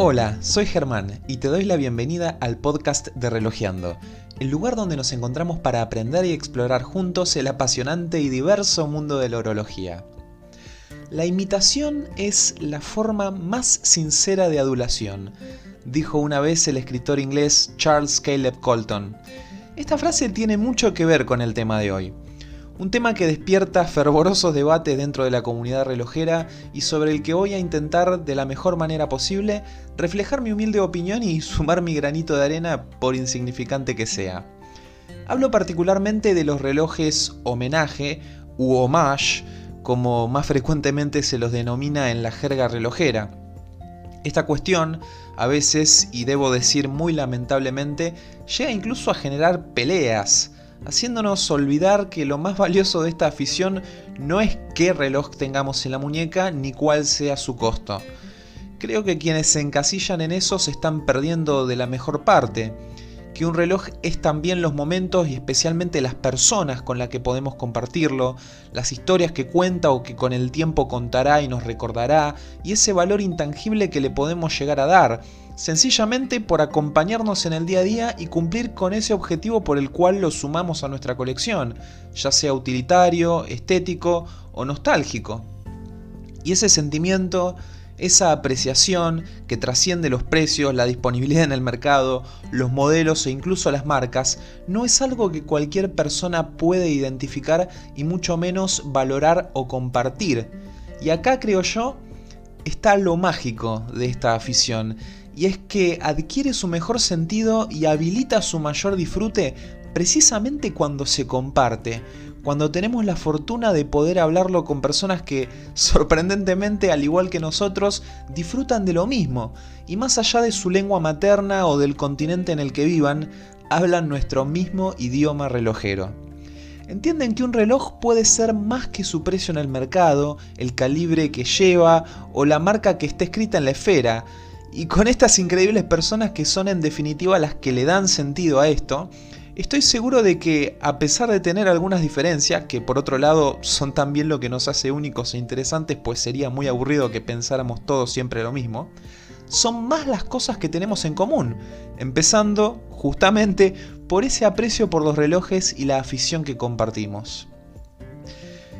Hola, soy Germán y te doy la bienvenida al podcast de Relojeando, el lugar donde nos encontramos para aprender y explorar juntos el apasionante y diverso mundo de la orología. La imitación es la forma más sincera de adulación, dijo una vez el escritor inglés Charles Caleb Colton. Esta frase tiene mucho que ver con el tema de hoy. Un tema que despierta fervorosos debates dentro de la comunidad relojera y sobre el que voy a intentar de la mejor manera posible reflejar mi humilde opinión y sumar mi granito de arena por insignificante que sea. Hablo particularmente de los relojes homenaje u homage, como más frecuentemente se los denomina en la jerga relojera. Esta cuestión, a veces, y debo decir muy lamentablemente, llega incluso a generar peleas, haciéndonos olvidar que lo más valioso de esta afición no es qué reloj tengamos en la muñeca ni cuál sea su costo. Creo que quienes se encasillan en eso se están perdiendo de la mejor parte, que un reloj es también los momentos y especialmente las personas con las que podemos compartirlo, las historias que cuenta o que con el tiempo contará y nos recordará, y ese valor intangible que le podemos llegar a dar, sencillamente por acompañarnos en el día a día y cumplir con ese objetivo por el cual lo sumamos a nuestra colección, ya sea utilitario, estético o nostálgico. Y ese sentimiento, esa apreciación que trasciende los precios, la disponibilidad en el mercado, los modelos e incluso las marcas, no es algo que cualquier persona puede identificar y mucho menos valorar o compartir. Y acá creo yo está lo mágico de esta afición, y es que adquiere su mejor sentido y habilita su mayor disfrute precisamente cuando se comparte, cuando tenemos la fortuna de poder hablarlo con personas que, sorprendentemente, al igual que nosotros, disfrutan de lo mismo, y más allá de su lengua materna o del continente en el que vivan, hablan nuestro mismo idioma relojero. Entienden que un reloj puede ser más que su precio en el mercado, el calibre que lleva o la marca que está escrita en la esfera, y con estas increíbles personas que son en definitiva las que le dan sentido a esto, estoy seguro de que a pesar de tener algunas diferencias, que por otro lado son también lo que nos hace únicos e interesantes, pues sería muy aburrido que pensáramos todos siempre lo mismo, son más las cosas que tenemos en común, empezando justamente por ese aprecio por los relojes y la afición que compartimos.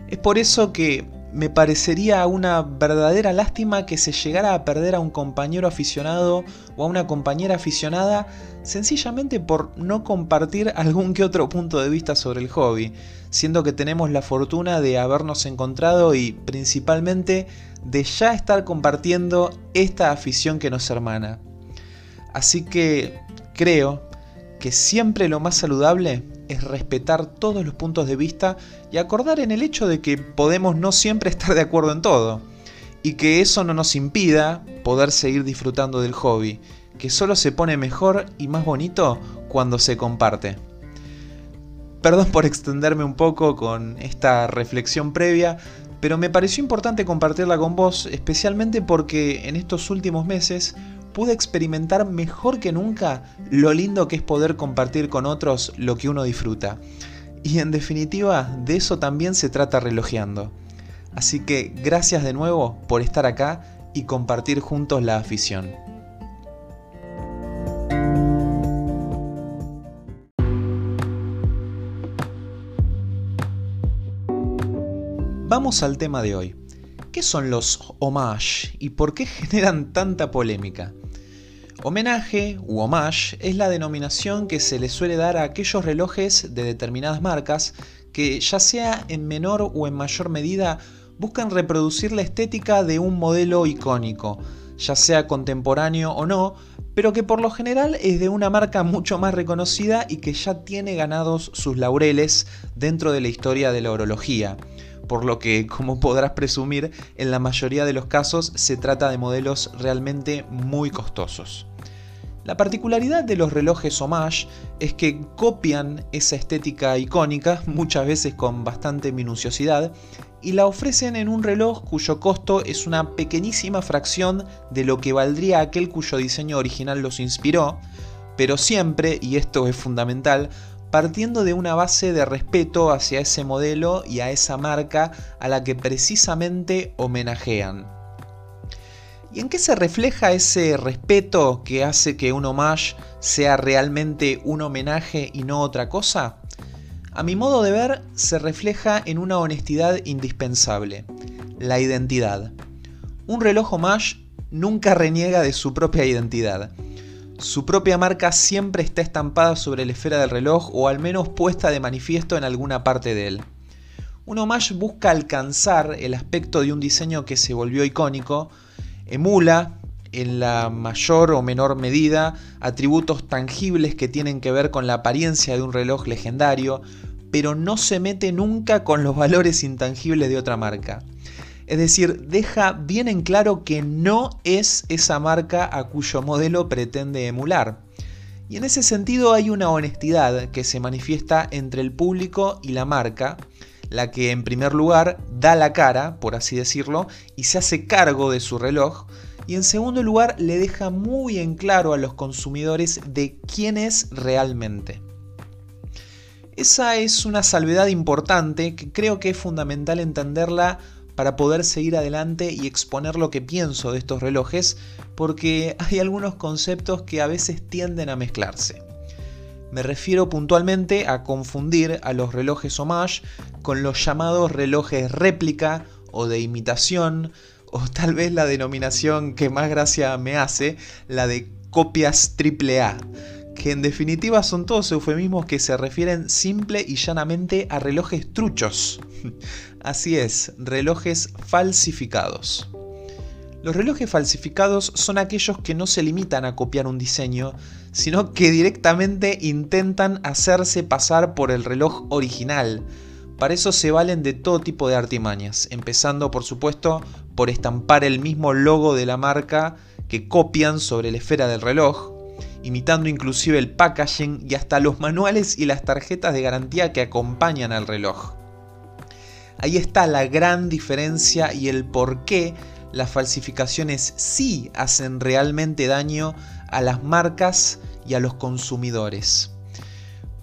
Es por eso que me parecería una verdadera lástima que se llegara a perder a un compañero aficionado o a una compañera aficionada sencillamente por no compartir algún que otro punto de vista sobre el hobby, siendo que tenemos la fortuna de habernos encontrado y principalmente de ya estar compartiendo esta afición que nos hermana. Así que creo que siempre lo más saludable es respetar todos los puntos de vista y acordar en el hecho de que podemos no siempre estar de acuerdo en todo, y que eso no nos impida poder seguir disfrutando del hobby, que solo se pone mejor y más bonito cuando se comparte. Perdón por extenderme un poco con esta reflexión previa, pero me pareció importante compartirla con vos, especialmente porque en estos últimos meses pude experimentar mejor que nunca lo lindo que es poder compartir con otros lo que uno disfruta. Y en definitiva, de eso también se trata relojeando. Así que gracias de nuevo por estar acá y compartir juntos la afición. Vamos al tema de hoy. ¿Qué son los homage y por qué generan tanta polémica? Homenaje u homage es la denominación que se le suele dar a aquellos relojes de determinadas marcas que ya sea en menor o en mayor medida buscan reproducir la estética de un modelo icónico, ya sea contemporáneo o no, pero que por lo general es de una marca mucho más reconocida y que ya tiene ganados sus laureles dentro de la historia de la orología por lo que, como podrás presumir, en la mayoría de los casos se trata de modelos realmente muy costosos. La particularidad de los relojes Homage es que copian esa estética icónica, muchas veces con bastante minuciosidad, y la ofrecen en un reloj cuyo costo es una pequeñísima fracción de lo que valdría aquel cuyo diseño original los inspiró, pero siempre, y esto es fundamental, partiendo de una base de respeto hacia ese modelo y a esa marca a la que precisamente homenajean. ¿Y en qué se refleja ese respeto que hace que un homage sea realmente un homenaje y no otra cosa? A mi modo de ver, se refleja en una honestidad indispensable, la identidad. Un reloj homage nunca reniega de su propia identidad. Su propia marca siempre está estampada sobre la esfera del reloj o al menos puesta de manifiesto en alguna parte de él. Un homage busca alcanzar el aspecto de un diseño que se volvió icónico, emula en la mayor o menor medida atributos tangibles que tienen que ver con la apariencia de un reloj legendario, pero no se mete nunca con los valores intangibles de otra marca. Es decir, deja bien en claro que no es esa marca a cuyo modelo pretende emular. Y en ese sentido hay una honestidad que se manifiesta entre el público y la marca, la que en primer lugar da la cara, por así decirlo, y se hace cargo de su reloj, y en segundo lugar le deja muy en claro a los consumidores de quién es realmente. Esa es una salvedad importante que creo que es fundamental entenderla para poder seguir adelante y exponer lo que pienso de estos relojes, porque hay algunos conceptos que a veces tienden a mezclarse. Me refiero puntualmente a confundir a los relojes homage con los llamados relojes réplica o de imitación, o tal vez la denominación que más gracia me hace, la de copias AAA que en definitiva son todos eufemismos que se refieren simple y llanamente a relojes truchos. Así es, relojes falsificados. Los relojes falsificados son aquellos que no se limitan a copiar un diseño, sino que directamente intentan hacerse pasar por el reloj original. Para eso se valen de todo tipo de artimañas, empezando por supuesto por estampar el mismo logo de la marca que copian sobre la esfera del reloj, imitando inclusive el packaging y hasta los manuales y las tarjetas de garantía que acompañan al reloj. Ahí está la gran diferencia y el por qué las falsificaciones sí hacen realmente daño a las marcas y a los consumidores.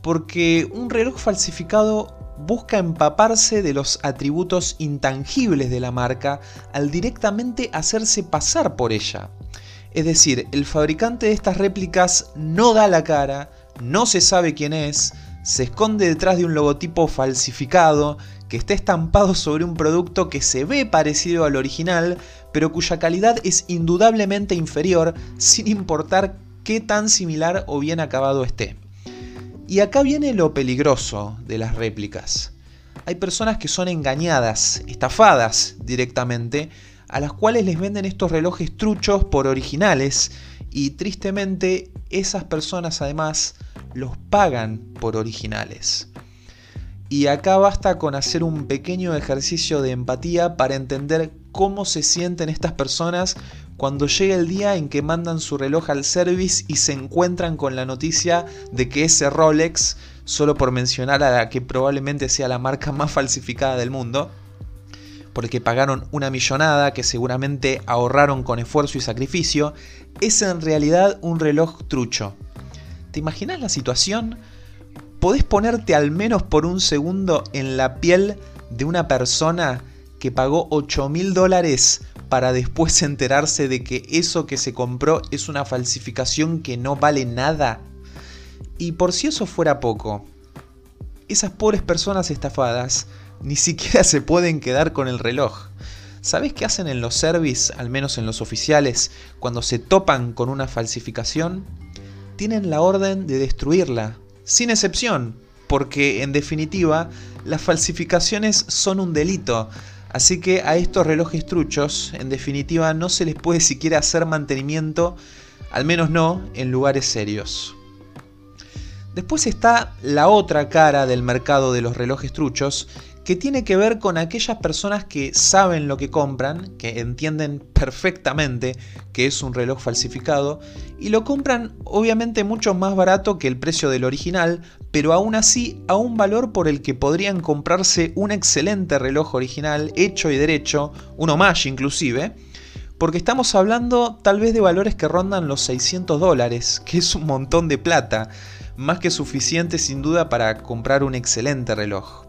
Porque un reloj falsificado busca empaparse de los atributos intangibles de la marca al directamente hacerse pasar por ella. Es decir, el fabricante de estas réplicas no da la cara, no se sabe quién es, se esconde detrás de un logotipo falsificado que está estampado sobre un producto que se ve parecido al original, pero cuya calidad es indudablemente inferior, sin importar qué tan similar o bien acabado esté. Y acá viene lo peligroso de las réplicas. Hay personas que son engañadas, estafadas directamente, a las cuales les venden estos relojes truchos por originales y tristemente esas personas además los pagan por originales. Y acá basta con hacer un pequeño ejercicio de empatía para entender cómo se sienten estas personas cuando llega el día en que mandan su reloj al service y se encuentran con la noticia de que ese Rolex, solo por mencionar a la que probablemente sea la marca más falsificada del mundo, porque pagaron una millonada que seguramente ahorraron con esfuerzo y sacrificio, es en realidad un reloj trucho. ¿Te imaginas la situación? ¿Podés ponerte al menos por un segundo en la piel de una persona que pagó 8 mil dólares para después enterarse de que eso que se compró es una falsificación que no vale nada? Y por si eso fuera poco, esas pobres personas estafadas ni siquiera se pueden quedar con el reloj. ¿Sabes qué hacen en los service, al menos en los oficiales, cuando se topan con una falsificación? Tienen la orden de destruirla, sin excepción, porque en definitiva las falsificaciones son un delito, así que a estos relojes truchos, en definitiva, no se les puede siquiera hacer mantenimiento, al menos no en lugares serios. Después está la otra cara del mercado de los relojes truchos, que tiene que ver con aquellas personas que saben lo que compran, que entienden perfectamente que es un reloj falsificado, y lo compran obviamente mucho más barato que el precio del original, pero aún así a un valor por el que podrían comprarse un excelente reloj original, hecho y derecho, uno más inclusive, porque estamos hablando tal vez de valores que rondan los 600 dólares, que es un montón de plata, más que suficiente sin duda para comprar un excelente reloj.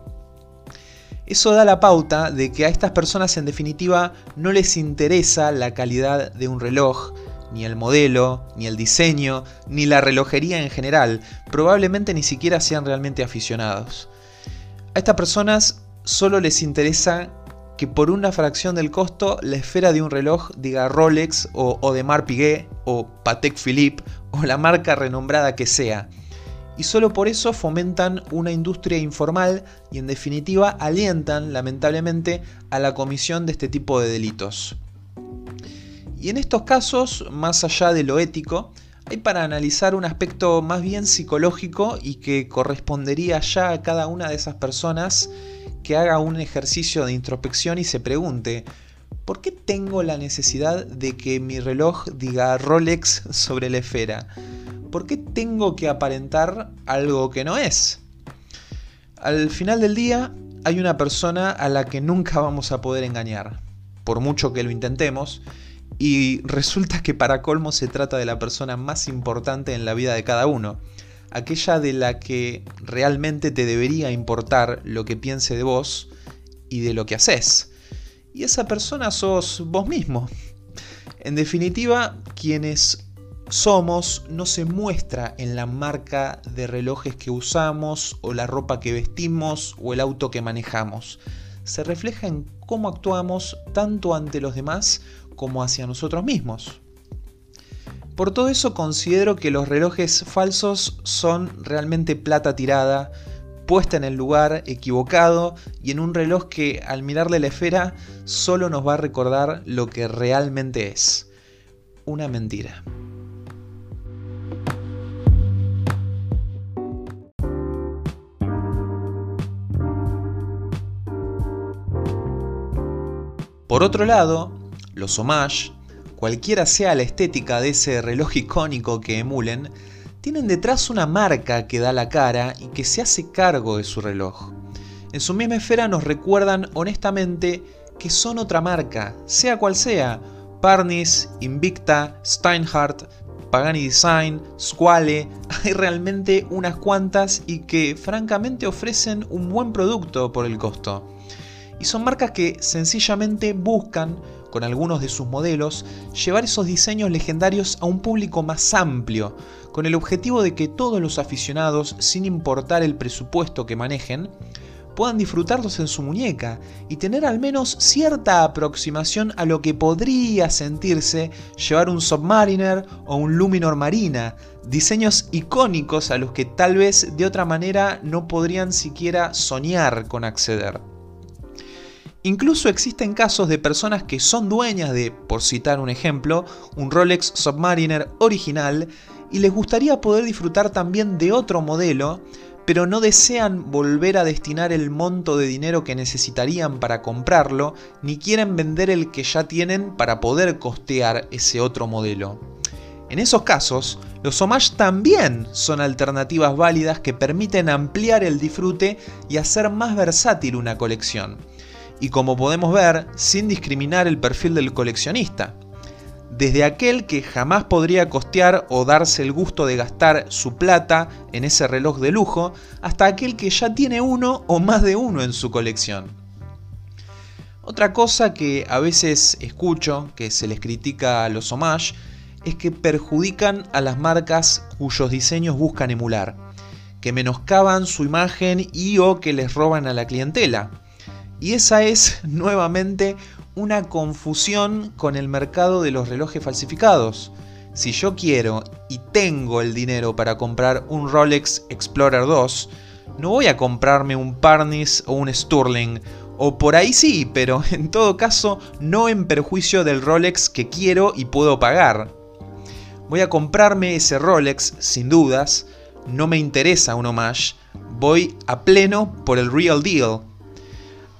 Eso da la pauta de que a estas personas en definitiva no les interesa la calidad de un reloj, ni el modelo, ni el diseño, ni la relojería en general. Probablemente ni siquiera sean realmente aficionados. A estas personas solo les interesa que por una fracción del costo la esfera de un reloj diga Rolex o Audemars Piguet o Patek Philippe o la marca renombrada que sea. Y solo por eso fomentan una industria informal y en definitiva alientan lamentablemente a la comisión de este tipo de delitos. Y en estos casos, más allá de lo ético, hay para analizar un aspecto más bien psicológico y que correspondería ya a cada una de esas personas que haga un ejercicio de introspección y se pregunte, ¿por qué tengo la necesidad de que mi reloj diga Rolex sobre la esfera? ¿Por qué tengo que aparentar algo que no es? Al final del día hay una persona a la que nunca vamos a poder engañar, por mucho que lo intentemos, y resulta que para colmo se trata de la persona más importante en la vida de cada uno, aquella de la que realmente te debería importar lo que piense de vos y de lo que haces. Y esa persona sos vos mismo. En definitiva, quienes somos no se muestra en la marca de relojes que usamos o la ropa que vestimos o el auto que manejamos. Se refleja en cómo actuamos tanto ante los demás como hacia nosotros mismos. Por todo eso considero que los relojes falsos son realmente plata tirada, puesta en el lugar equivocado y en un reloj que al mirarle la esfera solo nos va a recordar lo que realmente es, una mentira. Por otro lado, los homage, cualquiera sea la estética de ese reloj icónico que emulen, tienen detrás una marca que da la cara y que se hace cargo de su reloj. En su misma esfera nos recuerdan honestamente que son otra marca, sea cual sea, Parnis, Invicta, Steinhardt, Pagani Design, Squale, hay realmente unas cuantas y que francamente ofrecen un buen producto por el costo. Y son marcas que sencillamente buscan con algunos de sus modelos, llevar esos diseños legendarios a un público más amplio, con el objetivo de que todos los aficionados, sin importar el presupuesto que manejen, puedan disfrutarlos en su muñeca y tener al menos cierta aproximación a lo que podría sentirse llevar un Submariner o un Luminor Marina, diseños icónicos a los que tal vez de otra manera no podrían siquiera soñar con acceder. Incluso existen casos de personas que son dueñas de, por citar un ejemplo, un Rolex Submariner original y les gustaría poder disfrutar también de otro modelo, pero no desean volver a destinar el monto de dinero que necesitarían para comprarlo, ni quieren vender el que ya tienen para poder costear ese otro modelo. En esos casos, los homage también son alternativas válidas que permiten ampliar el disfrute y hacer más versátil una colección y como podemos ver, sin discriminar el perfil del coleccionista. Desde aquel que jamás podría costear o darse el gusto de gastar su plata en ese reloj de lujo, hasta aquel que ya tiene uno o más de uno en su colección. Otra cosa que a veces escucho que se les critica a los homage es que perjudican a las marcas cuyos diseños buscan emular, que menoscaban su imagen y o que les roban a la clientela. Y esa es nuevamente una confusión con el mercado de los relojes falsificados. Si yo quiero y tengo el dinero para comprar un Rolex Explorer 2, no voy a comprarme un Parnis o un Stirling. O por ahí sí, pero en todo caso no en perjuicio del Rolex que quiero y puedo pagar. Voy a comprarme ese Rolex, sin dudas. No me interesa un homage. Voy a pleno por el real deal,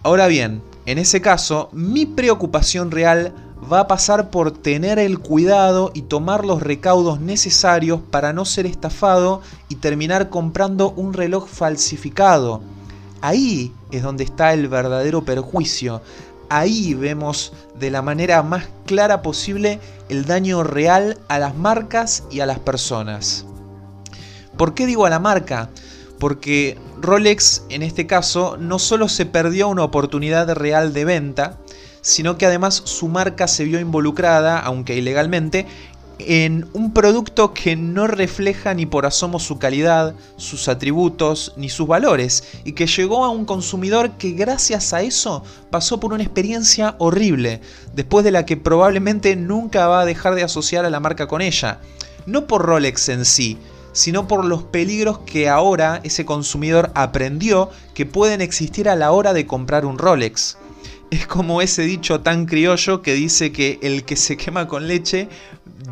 Ahora bien, en ese caso, mi preocupación real va a pasar por tener el cuidado y tomar los recaudos necesarios para no ser estafado y terminar comprando un reloj falsificado. Ahí es donde está el verdadero perjuicio. Ahí vemos de la manera más clara posible el daño real a las marcas y a las personas. ¿Por qué digo a la marca? Porque Rolex en este caso no solo se perdió una oportunidad real de venta, sino que además su marca se vio involucrada, aunque ilegalmente, en un producto que no refleja ni por asomo su calidad, sus atributos, ni sus valores, y que llegó a un consumidor que gracias a eso pasó por una experiencia horrible, después de la que probablemente nunca va a dejar de asociar a la marca con ella. No por Rolex en sí, sino por los peligros que ahora ese consumidor aprendió que pueden existir a la hora de comprar un Rolex. Es como ese dicho tan criollo que dice que el que se quema con leche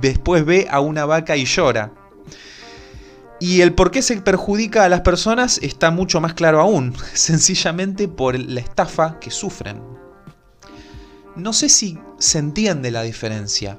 después ve a una vaca y llora. Y el por qué se perjudica a las personas está mucho más claro aún, sencillamente por la estafa que sufren. No sé si se entiende la diferencia.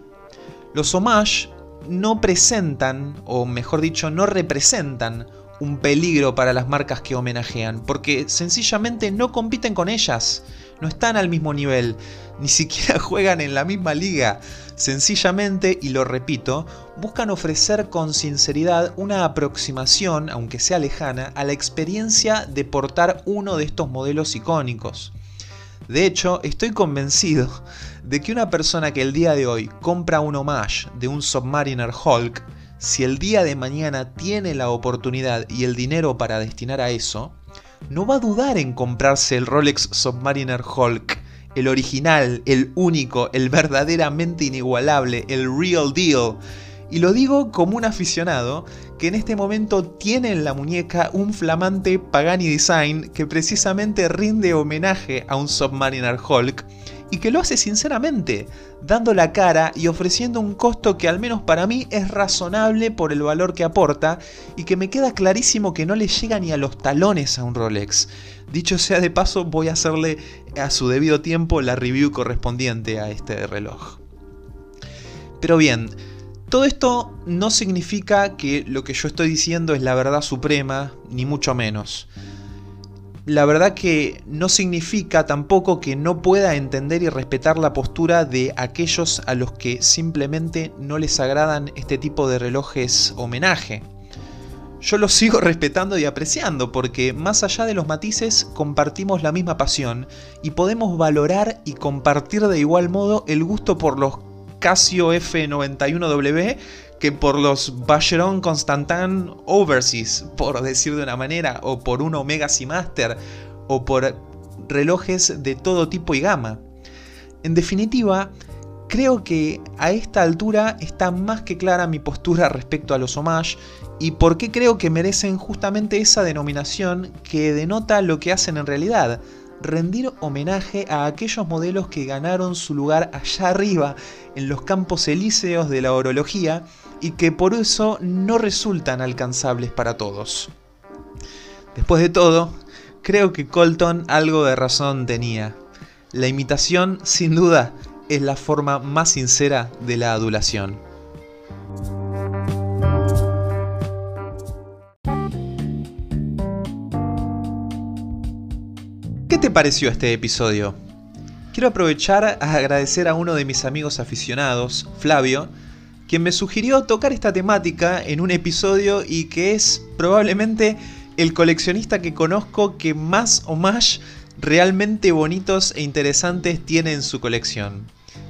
Los homage no presentan, o mejor dicho, no representan un peligro para las marcas que homenajean, porque sencillamente no compiten con ellas, no están al mismo nivel, ni siquiera juegan en la misma liga. Sencillamente, y lo repito, buscan ofrecer con sinceridad una aproximación, aunque sea lejana, a la experiencia de portar uno de estos modelos icónicos. De hecho, estoy convencido de que una persona que el día de hoy compra un homage de un Submariner Hulk, si el día de mañana tiene la oportunidad y el dinero para destinar a eso, no va a dudar en comprarse el Rolex Submariner Hulk, el original, el único, el verdaderamente inigualable, el real deal. Y lo digo como un aficionado que en este momento tiene en la muñeca un flamante Pagani Design que precisamente rinde homenaje a un Submariner Hulk y que lo hace sinceramente, dando la cara y ofreciendo un costo que al menos para mí es razonable por el valor que aporta y que me queda clarísimo que no le llega ni a los talones a un Rolex. Dicho sea de paso, voy a hacerle a su debido tiempo la review correspondiente a este reloj. Pero bien, todo esto no significa que lo que yo estoy diciendo es la verdad suprema, ni mucho menos la verdad que no significa tampoco que no pueda entender y respetar la postura de aquellos a los que simplemente no les agradan este tipo de relojes homenaje. Yo los sigo respetando y apreciando porque más allá de los matices compartimos la misma pasión y podemos valorar y compartir de igual modo el gusto por los Casio F91W que por los Vacheron Constantin Overseas, por decir de una manera, o por un Omega Seamaster, o por relojes de todo tipo y gama. En definitiva, creo que a esta altura está más que clara mi postura respecto a los homage y por qué creo que merecen justamente esa denominación que denota lo que hacen en realidad, rendir homenaje a aquellos modelos que ganaron su lugar allá arriba en los campos elíseos de la orología y que por eso no resultan alcanzables para todos. Después de todo, creo que Colton algo de razón tenía. La imitación, sin duda, es la forma más sincera de la adulación. ¿Qué te pareció este episodio? Quiero aprovechar a agradecer a uno de mis amigos aficionados, Flavio, quien me sugirió tocar esta temática en un episodio y que es probablemente el coleccionista que conozco que más o más realmente bonitos e interesantes tiene en su colección.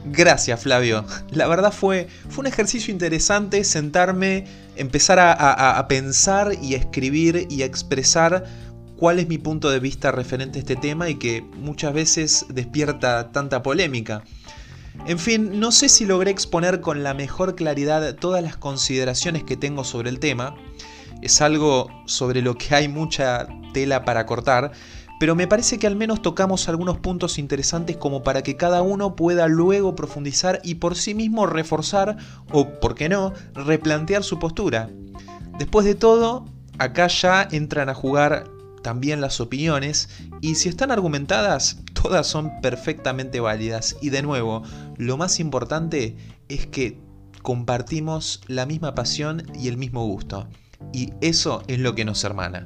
Gracias Flavio, la verdad fue, fue un ejercicio interesante sentarme, empezar a, a pensar y a escribir y a expresar cuál es mi punto de vista referente a este tema y que muchas veces despierta tanta polémica. En fin, no sé si logré exponer con la mejor claridad todas las consideraciones que tengo sobre el tema. Es algo sobre lo que hay mucha tela para cortar, pero me parece que al menos tocamos algunos puntos interesantes como para que cada uno pueda luego profundizar y por sí mismo reforzar o, por qué no, replantear su postura. Después de todo, acá ya entran a jugar también las opiniones y si están argumentadas, todas son perfectamente válidas. Y de nuevo, lo más importante es que compartimos la misma pasión y el mismo gusto. Y eso es lo que nos hermana.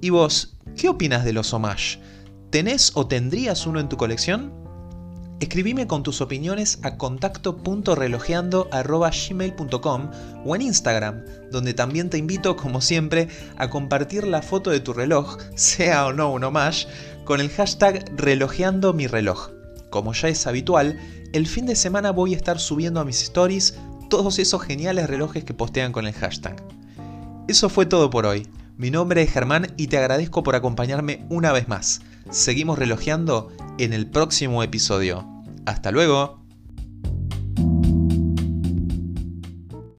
¿Y vos, qué opinas de los homage? ¿Tenés o tendrías uno en tu colección? Escribime con tus opiniones a contacto.relojeando.gmail.com o en Instagram, donde también te invito, como siempre, a compartir la foto de tu reloj, sea o no un homage, con el hashtag relojeando mi reloj. Como ya es habitual, el fin de semana voy a estar subiendo a mis stories todos esos geniales relojes que postean con el hashtag. Eso fue todo por hoy. Mi nombre es Germán y te agradezco por acompañarme una vez más. Seguimos relojeando en el próximo episodio. Hasta luego.